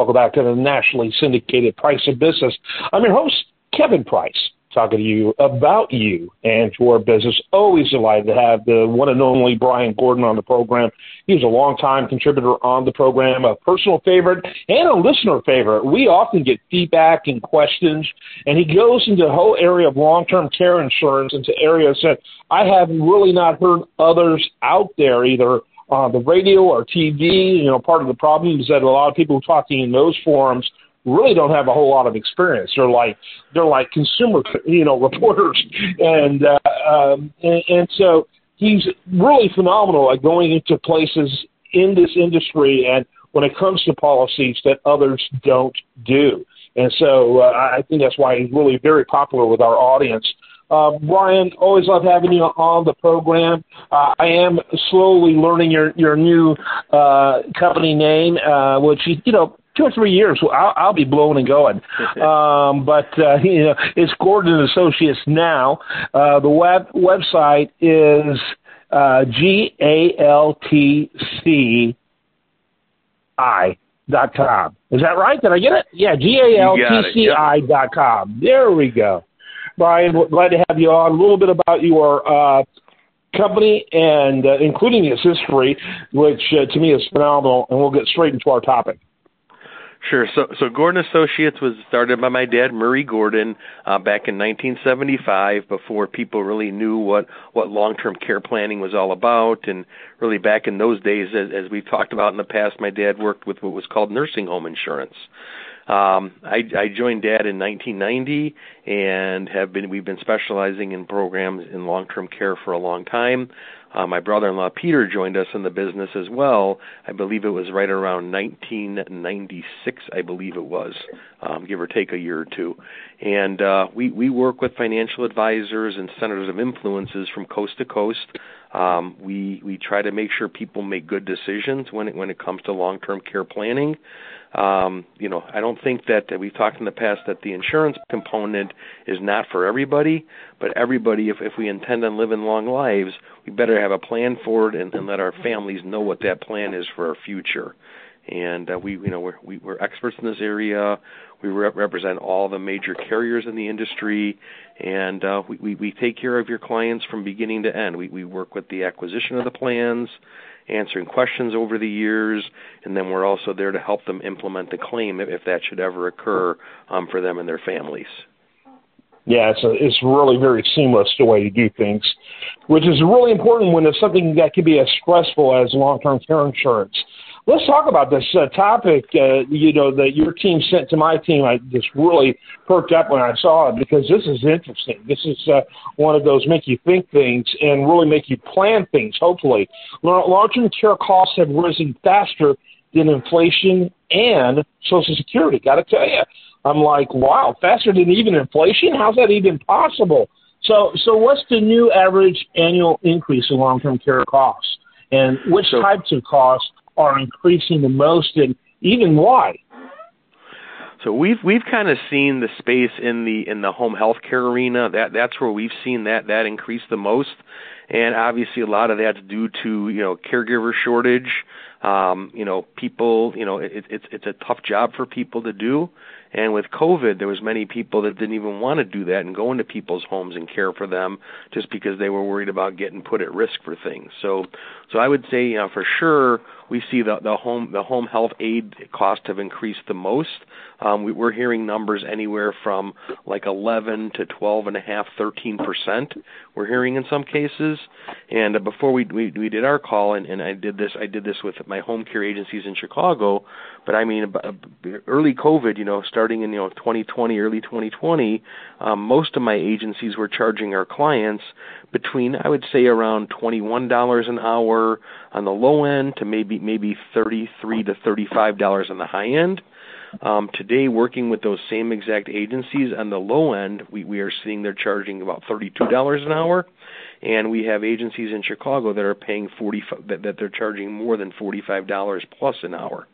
Welcome back to the nationally syndicated Price of Business. I'm your host, Kevin Price, talking to you about you and your business. Always delighted to have the one and only Brian Gordon on the program. He's a longtime contributor on the program, a personal favorite and a listener favorite. We often get feedback and questions, and he goes into the whole area of long-term care insurance into areas that I have really not heard others out there either on the radio or TV. You know, part of the problem is that a lot of people talking in those forums really don't have a whole lot of experience. They're like they're like consumer, you know, reporters, and uh, um, and, and so he's really phenomenal at going into places in this industry and when it comes to policies that others don't do. And so uh, I think that's why he's really very popular with our audience. Uh, Brian, always love having you on the program. Uh, I am slowly learning your your new uh, company name, uh, which you know two or three years I'll, I'll be blowing and going. um, but uh, you know, it's Gordon Associates now. Uh, the web website is uh, G A L T C I dot com. Is that right? Did I get it? Yeah, G A L T C I dot com. There we go. Brian. Glad to have you on. A little bit about your uh, company and uh, including its history, which uh, to me is phenomenal. And we'll get straight into our topic. Sure. So, so Gordon Associates was started by my dad, Murray Gordon, uh, back in 1975. Before people really knew what what long-term care planning was all about, and really back in those days, as, as we've talked about in the past, my dad worked with what was called nursing home insurance. Um, I, I joined Dad in 1990 and have been we've been specializing in programs in long-term care for a long time. Uh, my brother-in-law Peter joined us in the business as well. I believe it was right around 1996. I believe it was, um, give or take a year or two. And uh, we we work with financial advisors and centers of influences from coast to coast. Um, we we try to make sure people make good decisions when it when it comes to long-term care planning. Um, you know, I don't think that, that we've talked in the past that the insurance component is not for everybody, but everybody, if, if we intend on living long lives, we better have a plan for it and, and let our families know what that plan is for our future. And uh, we, you know, we're we, we're experts in this area. We rep- represent all the major carriers in the industry, and uh, we, we we take care of your clients from beginning to end. We we work with the acquisition of the plans answering questions over the years, and then we're also there to help them implement the claim if, if that should ever occur um, for them and their families. Yeah, it's a, it's really very seamless the way you do things, which is really important when it's something that can be as stressful as long-term care insurance. Let's talk about this uh, topic. Uh, you know that your team sent to my team. I just really perked up when I saw it because this is interesting. This is uh, one of those make you think things and really make you plan things. Hopefully, long-term care costs have risen faster than inflation and Social Security. Got to tell you, I'm like, wow, faster than even inflation. How's that even possible? So, so what's the new average annual increase in long-term care costs, and which so, types of costs are increasing the most, and even why? So we've we've kind of seen the space in the in the home healthcare arena. That that's where we've seen that that increase the most, and obviously a lot of that's due to you know caregiver shortage. Um, you know, people. You know, it, it's it's a tough job for people to do. And with COVID, there was many people that didn't even want to do that and go into people's homes and care for them just because they were worried about getting put at risk for things. So, so I would say, you know, for sure, we see the the home the home health aide costs have increased the most. Um, we, we're hearing numbers anywhere from like 11 to 12 and a half, 13 percent. We're hearing in some cases. And uh, before we, we we did our call, and, and I did this I did this with my home care agencies in Chicago. But I mean, early COVID, you know, starting in you know 2020, early 2020, um, most of my agencies were charging our clients between I would say around twenty one dollars an hour on the low end to maybe maybe thirty three to thirty five dollars on the high end. Um, today, working with those same exact agencies on the low end, we, we are seeing they're charging about thirty-two dollars an hour, and we have agencies in Chicago that are paying forty that, that they're charging more than forty-five dollars plus an hour.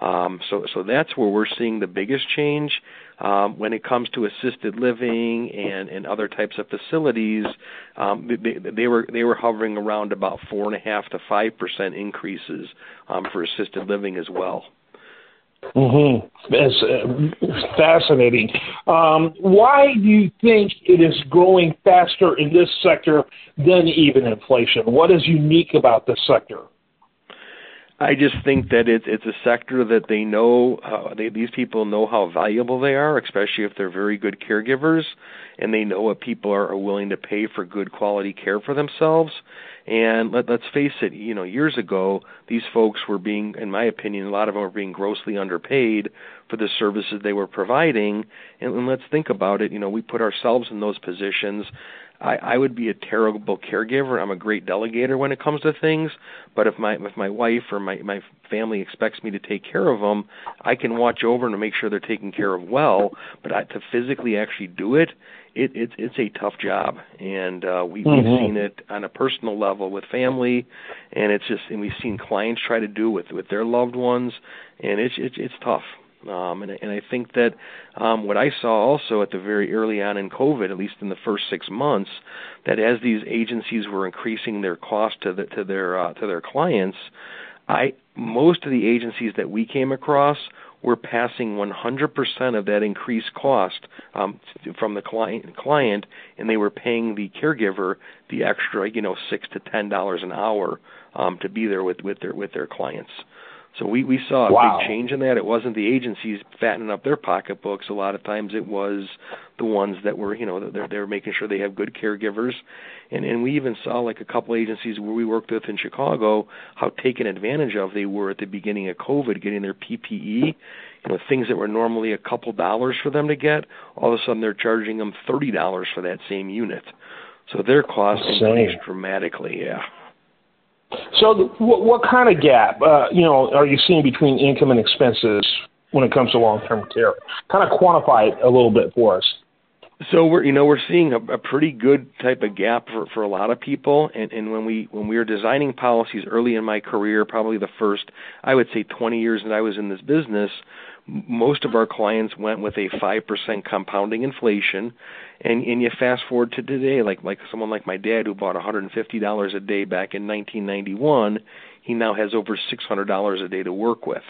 Um, so, so that's where we're seeing the biggest change. Um, when it comes to assisted living and, and other types of facilities, um, they, they were they were hovering around about four and a half to five percent increases um, for assisted living as well. Mm-hmm. That's uh, fascinating. Um, why do you think it is growing faster in this sector than even inflation? What is unique about this sector? I just think that it's it's a sector that they know uh, they, these people know how valuable they are, especially if they're very good caregivers, and they know what people are, are willing to pay for good quality care for themselves. And let, let's face it, you know, years ago, these folks were being, in my opinion, a lot of them were being grossly underpaid for the services they were providing. And, and let's think about it. You know, we put ourselves in those positions. I, I would be a terrible caregiver. I'm a great delegator when it comes to things, but if my if my wife or my my family expects me to take care of them, I can watch over and make sure they're taken care of well. But I, to physically actually do it, it it's it's a tough job, and uh, we, mm-hmm. we've seen it on a personal level with family, and it's just and we've seen clients try to do with with their loved ones, and it's it's it's tough. Um, and, and I think that um, what I saw also at the very early on in COVID, at least in the first six months, that as these agencies were increasing their cost to the, to their uh, to their clients, I most of the agencies that we came across were passing 100% of that increased cost um, from the client, client, and they were paying the caregiver the extra, you know, six to ten dollars an hour um, to be there with with their with their clients. So we we saw a wow. big change in that. It wasn't the agencies fattening up their pocketbooks. A lot of times it was the ones that were you know they're they're making sure they have good caregivers, and and we even saw like a couple agencies where we worked with in Chicago how taken advantage of they were at the beginning of COVID, getting their PPE. You know things that were normally a couple dollars for them to get, all of a sudden they're charging them thirty dollars for that same unit. So their costs increased dramatically. Yeah. So, what, what kind of gap, uh, you know, are you seeing between income and expenses when it comes to long-term care? Kind of quantify it a little bit for us. So we're you know we're seeing a, a pretty good type of gap for for a lot of people, and and when we when we were designing policies early in my career, probably the first I would say 20 years that I was in this business, most of our clients went with a 5% compounding inflation. And and you fast forward to today like like someone like my dad who bought $150 a day back in 1991 he now has over $600 a day to work with.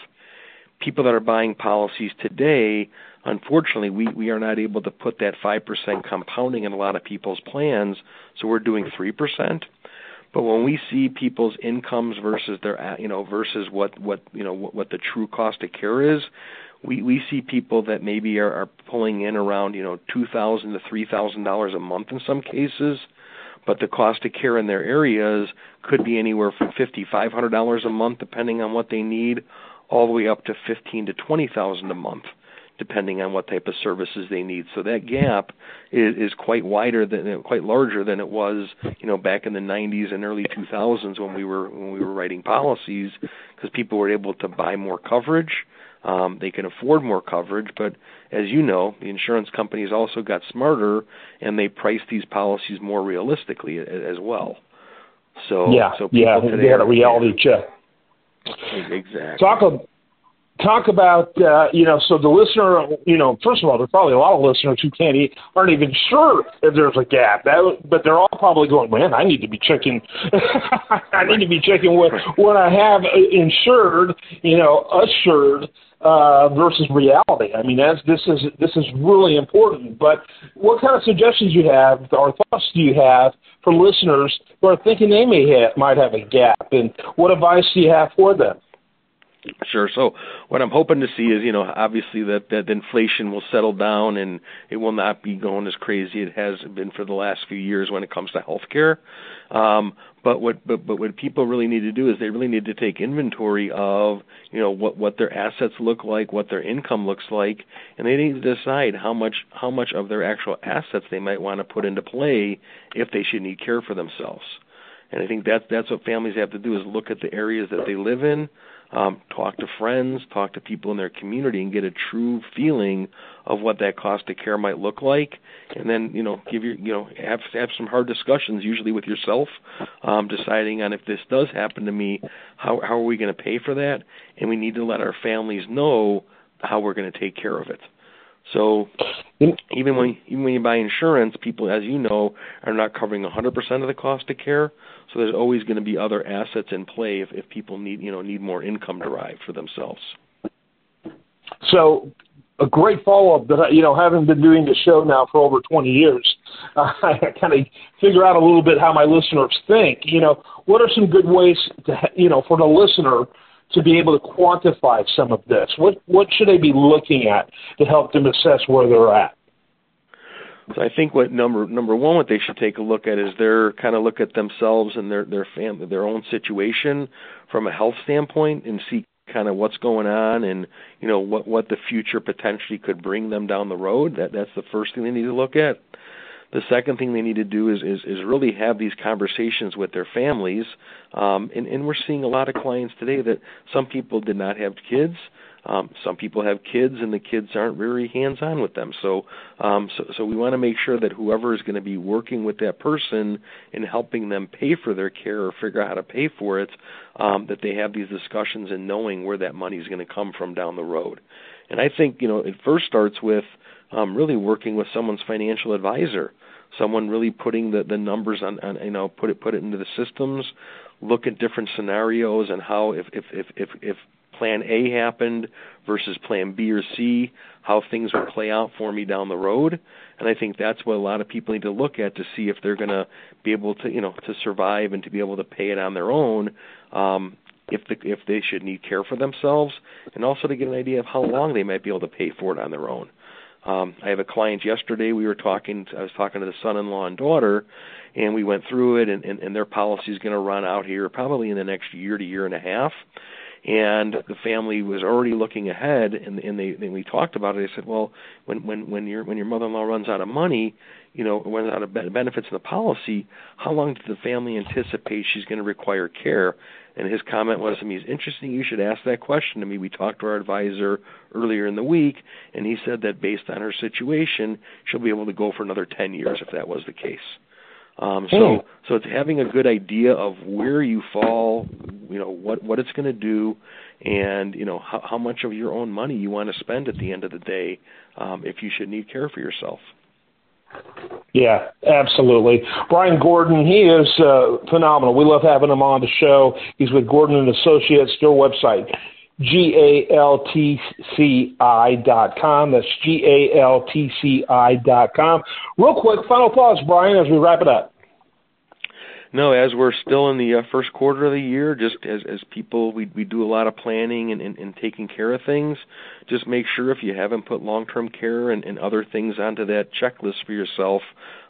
People that are buying policies today unfortunately we we are not able to put that 5% compounding in a lot of people's plans so we're doing 3% but when we see people's incomes versus their you know versus what what you know what, what the true cost of care is we we see people that maybe are, are pulling in around you know two thousand to three thousand dollars a month in some cases. But the cost of care in their areas could be anywhere from fifty five hundred dollars a month depending on what they need all the way up to fifteen to twenty thousand a month depending on what type of services they need. So that gap is, is quite wider than quite larger than it was, you know, back in the 90s and early 2000s when we were when we were writing policies because people were able to buy more coverage um, they can afford more coverage, but as you know, the insurance companies also got smarter and they price these policies more realistically as well. So yeah, so yeah, they had a reality check. Exactly. Talk talk about uh, you know so the listener you know first of all there's probably a lot of listeners who can't eat, aren't even sure if there's a gap that, but they're all probably going man I need to be checking I need to be checking what what I have insured you know assured uh, versus reality. I mean, that's, this is this is really important. But what kind of suggestions you have or thoughts do you have for listeners who are thinking they may have, might have a gap, and what advice do you have for them? Sure. So what I'm hoping to see is, you know, obviously that that inflation will settle down and it will not be going as crazy it has been for the last few years when it comes to healthcare. Um, but what but but what people really need to do is they really need to take inventory of, you know, what what their assets look like, what their income looks like, and they need to decide how much how much of their actual assets they might want to put into play if they should need care for themselves. And I think that's that's what families have to do is look at the areas that they live in um, talk to friends, talk to people in their community, and get a true feeling of what that cost of care might look like, and then you know give your you know have have some hard discussions, usually with yourself, um, deciding on if this does happen to me, how how are we going to pay for that, and we need to let our families know how we're going to take care of it. So even when even when you buy insurance, people, as you know, are not covering 100% of the cost of care. So there's always going to be other assets in play if, if people need you know need more income derived for themselves. So a great follow up that you know, having been doing the show now for over 20 years, uh, I kind of figure out a little bit how my listeners think. You know, what are some good ways to you know for the listener to be able to quantify some of this? What what should they be looking at to help them assess where they're at? So I think what number number one, what they should take a look at is their kind of look at themselves and their their family, their own situation from a health standpoint, and see kind of what's going on and you know what what the future potentially could bring them down the road. That that's the first thing they need to look at. The second thing they need to do is is, is really have these conversations with their families. Um, and, and we're seeing a lot of clients today that some people did not have kids. Um, some people have kids, and the kids aren't very hands-on with them. So, um, so, so we want to make sure that whoever is going to be working with that person and helping them pay for their care or figure out how to pay for it, um, that they have these discussions and knowing where that money is going to come from down the road. And I think you know it first starts with um, really working with someone's financial advisor, someone really putting the the numbers on, on you know put it put it into the systems, look at different scenarios and how if if if if, if plan A happened versus plan B or C, how things would play out for me down the road. And I think that's what a lot of people need to look at to see if they're going to be able to, you know, to survive and to be able to pay it on their own. Um, if the if they should need care for themselves, and also to get an idea of how long they might be able to pay for it on their own. Um, I have a client yesterday. We were talking. I was talking to the son-in-law and daughter, and we went through it. And, and, and their policy is going to run out here probably in the next year to year and a half and the family was already looking ahead and and they and we talked about it they said well when when when your when your mother-in-law runs out of money you know runs out of benefits in the policy how long does the family anticipate she's going to require care and his comment was to me it's interesting you should ask that question to me we talked to our advisor earlier in the week and he said that based on her situation she'll be able to go for another 10 years if that was the case um, so hmm. so it's having a good idea of where you fall, you know what what it's going to do, and you know how, how much of your own money you want to spend at the end of the day um, if you should need care for yourself. Yeah, absolutely. Brian Gordon, he is uh, phenomenal. We love having him on the show. He's with Gordon and Associates. Their website, G A L T C I dot com. That's G A L T C I dot com. Real quick, final thoughts, Brian, as we wrap it up. No, as we're still in the uh, first quarter of the year, just as as people, we we do a lot of planning and, and, and taking care of things. Just make sure if you haven't put long term care and, and other things onto that checklist for yourself,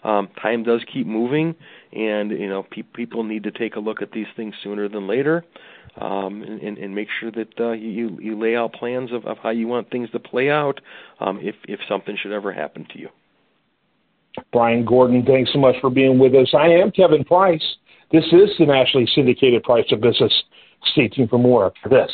um, time does keep moving, and you know pe- people need to take a look at these things sooner than later um, and, and make sure that uh, you you lay out plans of, of how you want things to play out um, if if something should ever happen to you. Brian Gordon, thanks so much for being with us. I am Kevin Price. This is the nationally syndicated Price of Business. Stay tuned for more after this.